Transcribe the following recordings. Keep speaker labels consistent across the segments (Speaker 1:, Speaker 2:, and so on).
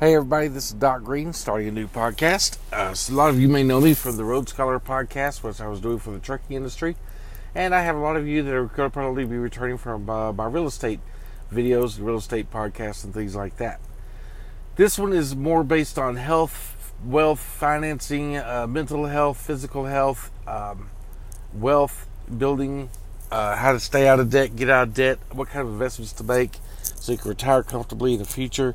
Speaker 1: Hey, everybody, this is Doc Green starting a new podcast. Uh, so a lot of you may know me from the Road Scholar podcast, which I was doing for the trucking industry. And I have a lot of you that are going to probably be returning from uh, my real estate videos, real estate podcasts, and things like that. This one is more based on health, wealth, financing, uh, mental health, physical health, um, wealth, building, uh, how to stay out of debt, get out of debt, what kind of investments to make so you can retire comfortably in the future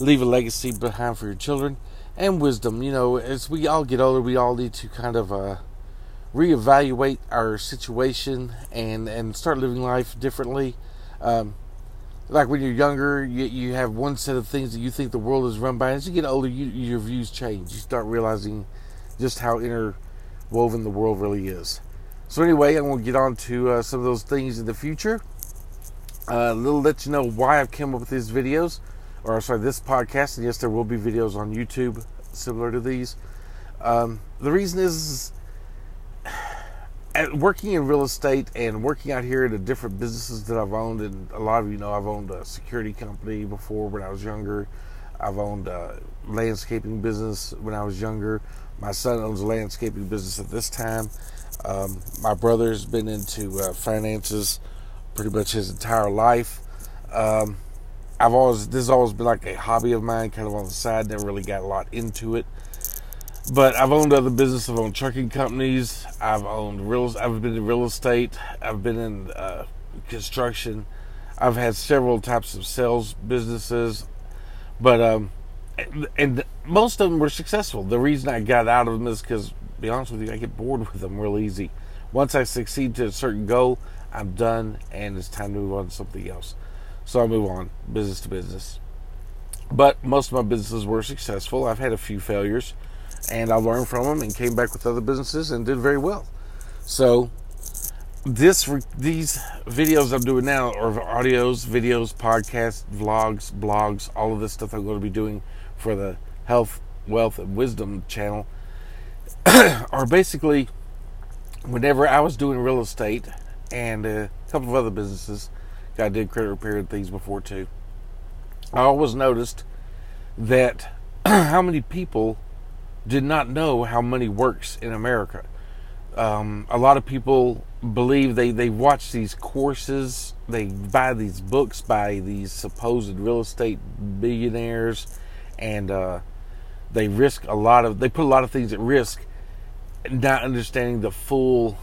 Speaker 1: leave a legacy behind for your children, and wisdom. You know, as we all get older, we all need to kind of uh, reevaluate our situation and and start living life differently. Um, like when you're younger, you, you have one set of things that you think the world is run by. As you get older, you, your views change. You start realizing just how interwoven the world really is. So anyway, I'm going to get on to uh, some of those things in the future. Uh, a little let you know why I've come up with these videos or sorry, this podcast, and yes, there will be videos on YouTube similar to these. Um, the reason is, at working in real estate and working out here in the different businesses that I've owned, and a lot of you know I've owned a security company before when I was younger. I've owned a landscaping business when I was younger. My son owns a landscaping business at this time. Um, my brother's been into uh, finances pretty much his entire life. Um, I've always this has always been like a hobby of mine, kind of on the side. Never really got a lot into it, but I've owned other businesses. I've owned trucking companies. I've owned real. I've been in real estate. I've been in uh, construction. I've had several types of sales businesses, but um, and most of them were successful. The reason I got out of them is because, be honest with you, I get bored with them real easy. Once I succeed to a certain goal, I'm done, and it's time to move on to something else. So I move on, business to business. But most of my businesses were successful. I've had a few failures, and I learned from them and came back with other businesses and did very well. So this these videos I'm doing now are audios, videos, podcasts, vlogs, blogs, all of this stuff I'm going to be doing for the health, wealth, and wisdom channel are basically whenever I was doing real estate and a couple of other businesses, I did credit repair things before too. I always noticed that how many people did not know how money works in America. Um, a lot of people believe they, they watch these courses, they buy these books by these supposed real estate billionaires, and uh, they risk a lot of, they put a lot of things at risk, not understanding the full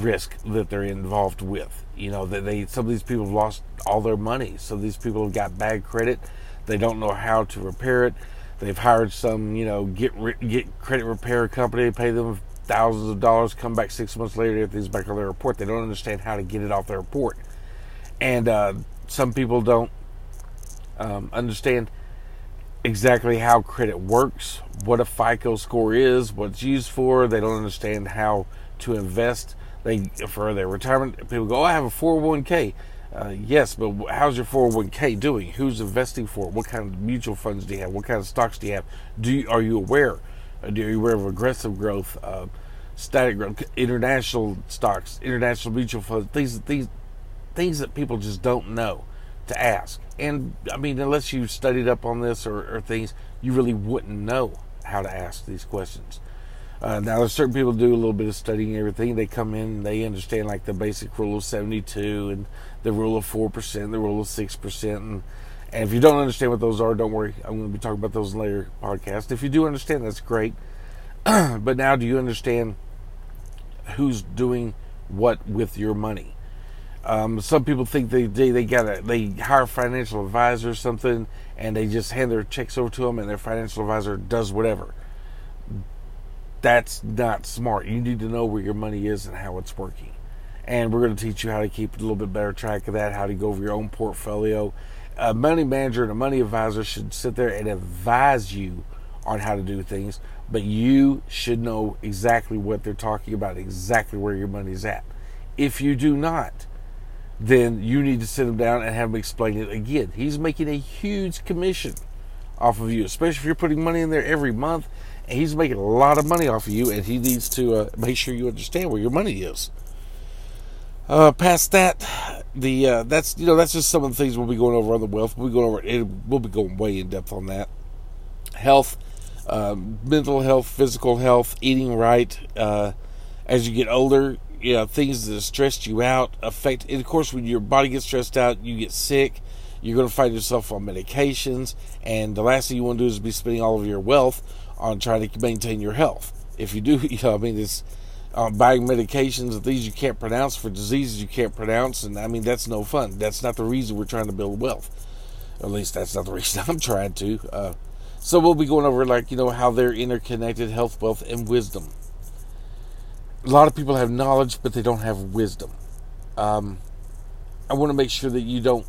Speaker 1: risk that they're involved with. You know, that they some of these people have lost all their money. Some of these people have got bad credit. They don't know how to repair it. They've hired some, you know, get get credit repair company, pay them thousands of dollars, come back six months later, get things back on their report. They don't understand how to get it off their report, and uh, some people don't um, understand exactly how credit works, what a FICO score is, what it's used for. They don't understand how to invest they for their retirement. People go, oh, I have a 401k. Uh, yes, but how's your 401k doing? Who's investing for it? What kind of mutual funds do you have? What kind of stocks do you have? Do you, are you aware? Are you aware of aggressive growth, uh, static growth, international stocks, international mutual funds? Things, these things that people just don't know to ask. And I mean, unless you studied up on this or, or things, you really wouldn't know how to ask these questions. Uh, now, certain people do a little bit of studying everything. They come in, they understand like the basic rule of 72 and the rule of 4%, the rule of 6%. And, and if you don't understand what those are, don't worry. I'm going to be talking about those in later podcast. If you do understand, that's great. but now, do you understand who's doing what with your money? Um, some people think they they, they got they hire a financial advisor or something, and they just hand their checks over to them, and their financial advisor does whatever that's not smart. You need to know where your money is and how it's working. And we're going to teach you how to keep a little bit better track of that, how to go over your own portfolio. A money manager and a money advisor should sit there and advise you on how to do things, but you should know exactly what they're talking about, exactly where your money's at. If you do not, then you need to sit him down and have him explain it again. He's making a huge commission off of you, especially if you're putting money in there every month he's making a lot of money off of you, and he needs to uh, make sure you understand where your money is. Uh, past that, the uh, that's you know that's just some of the things we'll be going over on the wealth. We'll be going over it. We'll be going way in depth on that. health, uh, mental health, physical health, eating right. Uh, as you get older, you know things that stressed you out affect. And of course, when your body gets stressed out, you get sick. You're going to find yourself on medications, and the last thing you want to do is be spending all of your wealth on trying to maintain your health. If you do, you know, I mean, it's uh, buying medications of things you can't pronounce for diseases you can't pronounce, and I mean that's no fun. That's not the reason we're trying to build wealth. At least that's not the reason I'm trying to. Uh, so we'll be going over like you know how they're interconnected, health, wealth, and wisdom. A lot of people have knowledge, but they don't have wisdom. Um, I want to make sure that you don't.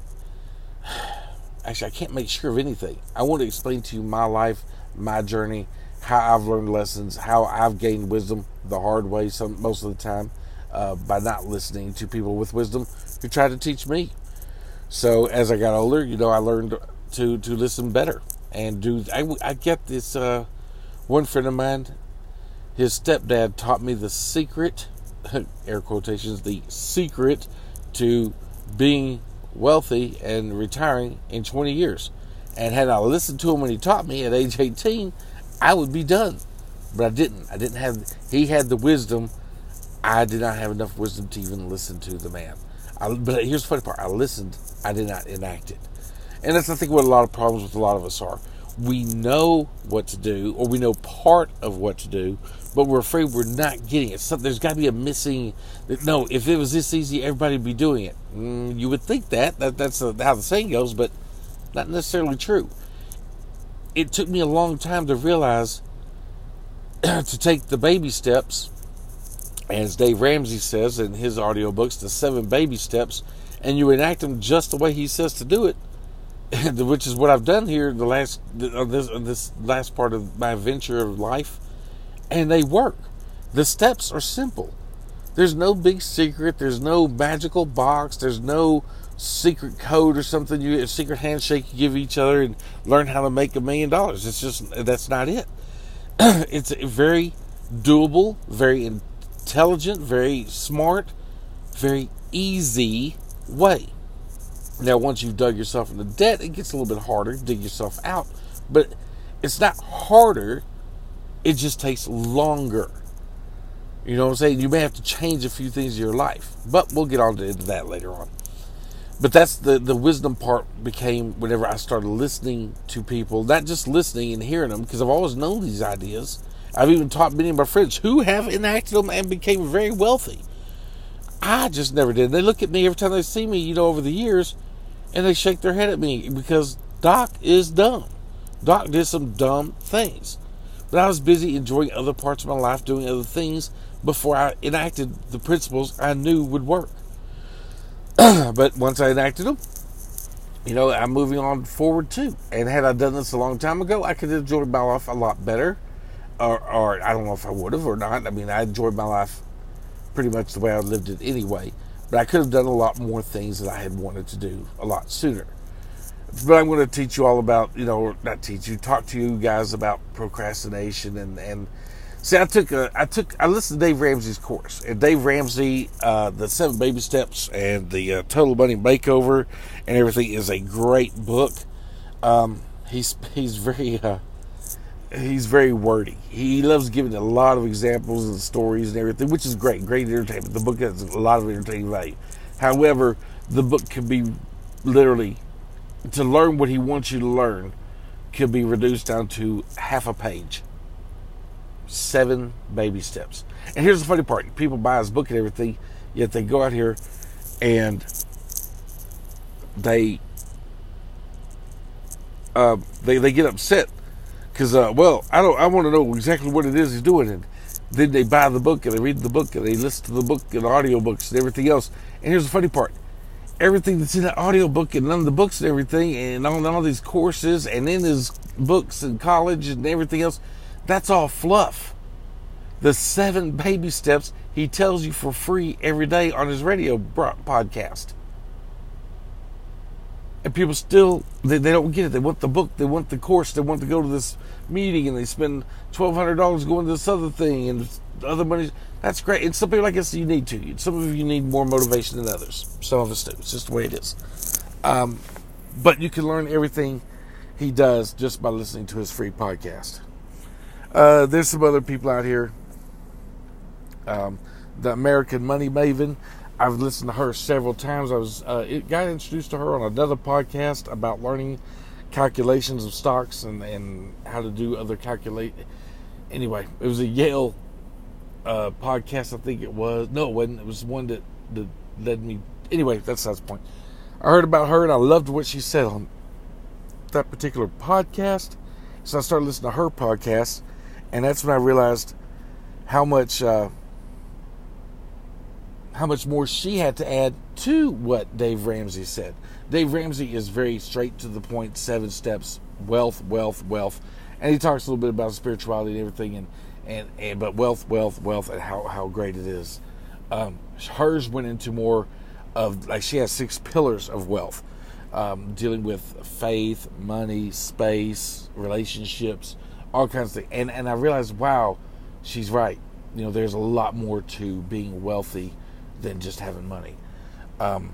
Speaker 1: Actually, I can't make sure of anything. I want to explain to you my life, my journey, how I've learned lessons, how I've gained wisdom the hard way some most of the time uh, by not listening to people with wisdom who try to teach me. So as I got older, you know, I learned to to listen better and do. I, I get this. Uh, one friend of mine, his stepdad taught me the secret, air quotations, the secret to being wealthy and retiring in 20 years. And had I listened to him when he taught me at age 18, I would be done. But I didn't. I didn't have, he had the wisdom. I did not have enough wisdom to even listen to the man. I, but here's the funny part I listened, I did not enact it. And that's, I think, what a lot of problems with a lot of us are. We know what to do, or we know part of what to do, but we're afraid we're not getting it. So there's got to be a missing. No, if it was this easy, everybody would be doing it. Mm, you would think that. that that's how the saying goes, but not necessarily true it took me a long time to realize to take the baby steps, as Dave Ramsey says in his audiobooks, the seven baby steps, and you enact them just the way he says to do it, which is what I've done here the last uh, this, uh, this last part of my adventure of life, and they work. The steps are simple. There's no big secret. There's no magical box. There's no secret code or something you a secret handshake you give each other and learn how to make a million dollars. It's just that's not it. It's a very doable very intelligent very smart very easy way. Now once you've dug yourself into debt it gets a little bit harder to dig yourself out but it's not harder it just takes longer. You know what i'm saying? You may have to change a few things in your life but we'll get on to that later on but that's the the wisdom part became whenever I started listening to people, not just listening and hearing them, because I've always known these ideas. I've even taught many of my friends who have enacted them and became very wealthy. I just never did. They look at me every time they see me, you know, over the years, and they shake their head at me because Doc is dumb. Doc did some dumb things. But I was busy enjoying other parts of my life, doing other things before I enacted the principles I knew would work. but once I enacted them, you know, I'm moving on forward too. And had I done this a long time ago, I could have enjoyed my life a lot better. Or, or I don't know if I would have or not. I mean, I enjoyed my life pretty much the way I lived it anyway. But I could have done a lot more things that I had wanted to do a lot sooner. But I'm going to teach you all about, you know, not teach you, talk to you guys about procrastination and, and See, I took a, I took, I listened to Dave Ramsey's course, and Dave Ramsey, uh, the Seven Baby Steps and the uh, Total Money Makeover, and everything is a great book. Um, he's he's very uh, he's very wordy. He loves giving a lot of examples and stories and everything, which is great, great entertainment. The book has a lot of entertaining value. However, the book can be literally to learn what he wants you to learn could be reduced down to half a page seven baby steps. And here's the funny part: people buy his book and everything, yet they go out here and they uh, they they get upset because uh, well, I don't I want to know exactly what it is he's doing, and then they buy the book and they read the book and they listen to the book and audiobooks and everything else. And here's the funny part: everything that's in that audiobook and none of the books and everything, and all, all these courses and in his books and college and everything else that's all fluff. The seven baby steps he tells you for free every day on his radio podcast. And people still, they, they don't get it. They want the book, they want the course, they want to go to this meeting, and they spend $1,200 going to this other thing and other money. That's great. And some people, I guess, you need to. Some of you need more motivation than others. Some of us do. It's just the way it is. Um, but you can learn everything he does just by listening to his free podcast. Uh, there's some other people out here. Um, the American Money Maven. I've listened to her several times. I was uh, it got introduced to her on another podcast about learning calculations of stocks and, and how to do other calculate. Anyway, it was a Yale uh, podcast. I think it was. No, it wasn't. It was one that, that led me. Anyway, that's not the point. I heard about her and I loved what she said on that particular podcast. So I started listening to her podcast, and that's when I realized how much uh, how much more she had to add to what Dave Ramsey said. Dave Ramsey is very straight to the point, seven steps, wealth, wealth, wealth, and he talks a little bit about spirituality and everything, and and, and but wealth, wealth, wealth, and how how great it is. Um, hers went into more of like she has six pillars of wealth, um, dealing with faith, money, space, relationships, all kinds of things. And and I realized, wow, she's right. You know, there's a lot more to being wealthy than just having money. Um,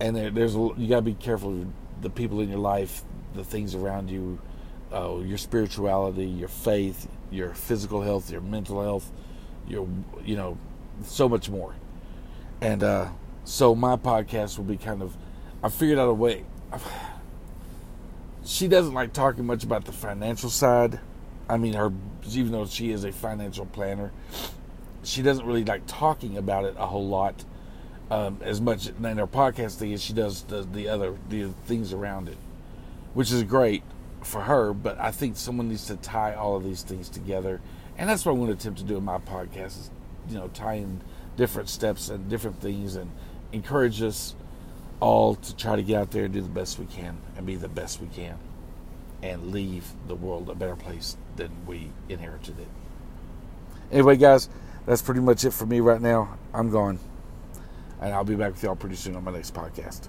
Speaker 1: and there, there's a, you got to be careful the people in your life, the things around you, uh, your spirituality, your faith, your physical health, your mental health, your you know, so much more. And uh, so my podcast will be kind of I figured out a way. She doesn't like talking much about the financial side. I mean, her even though she is a financial planner, she doesn't really like talking about it a whole lot um, as much in her podcast thing as she does the, the other the things around it, which is great for her. But I think someone needs to tie all of these things together, and that's what I'm going to attempt to do in my podcast is you know tying different steps and different things and encourage us all to try to get out there and do the best we can and be the best we can and leave the world a better place than we inherited it. Anyway, guys, that's pretty much it for me right now. I'm gone. And I'll be back with y'all pretty soon on my next podcast.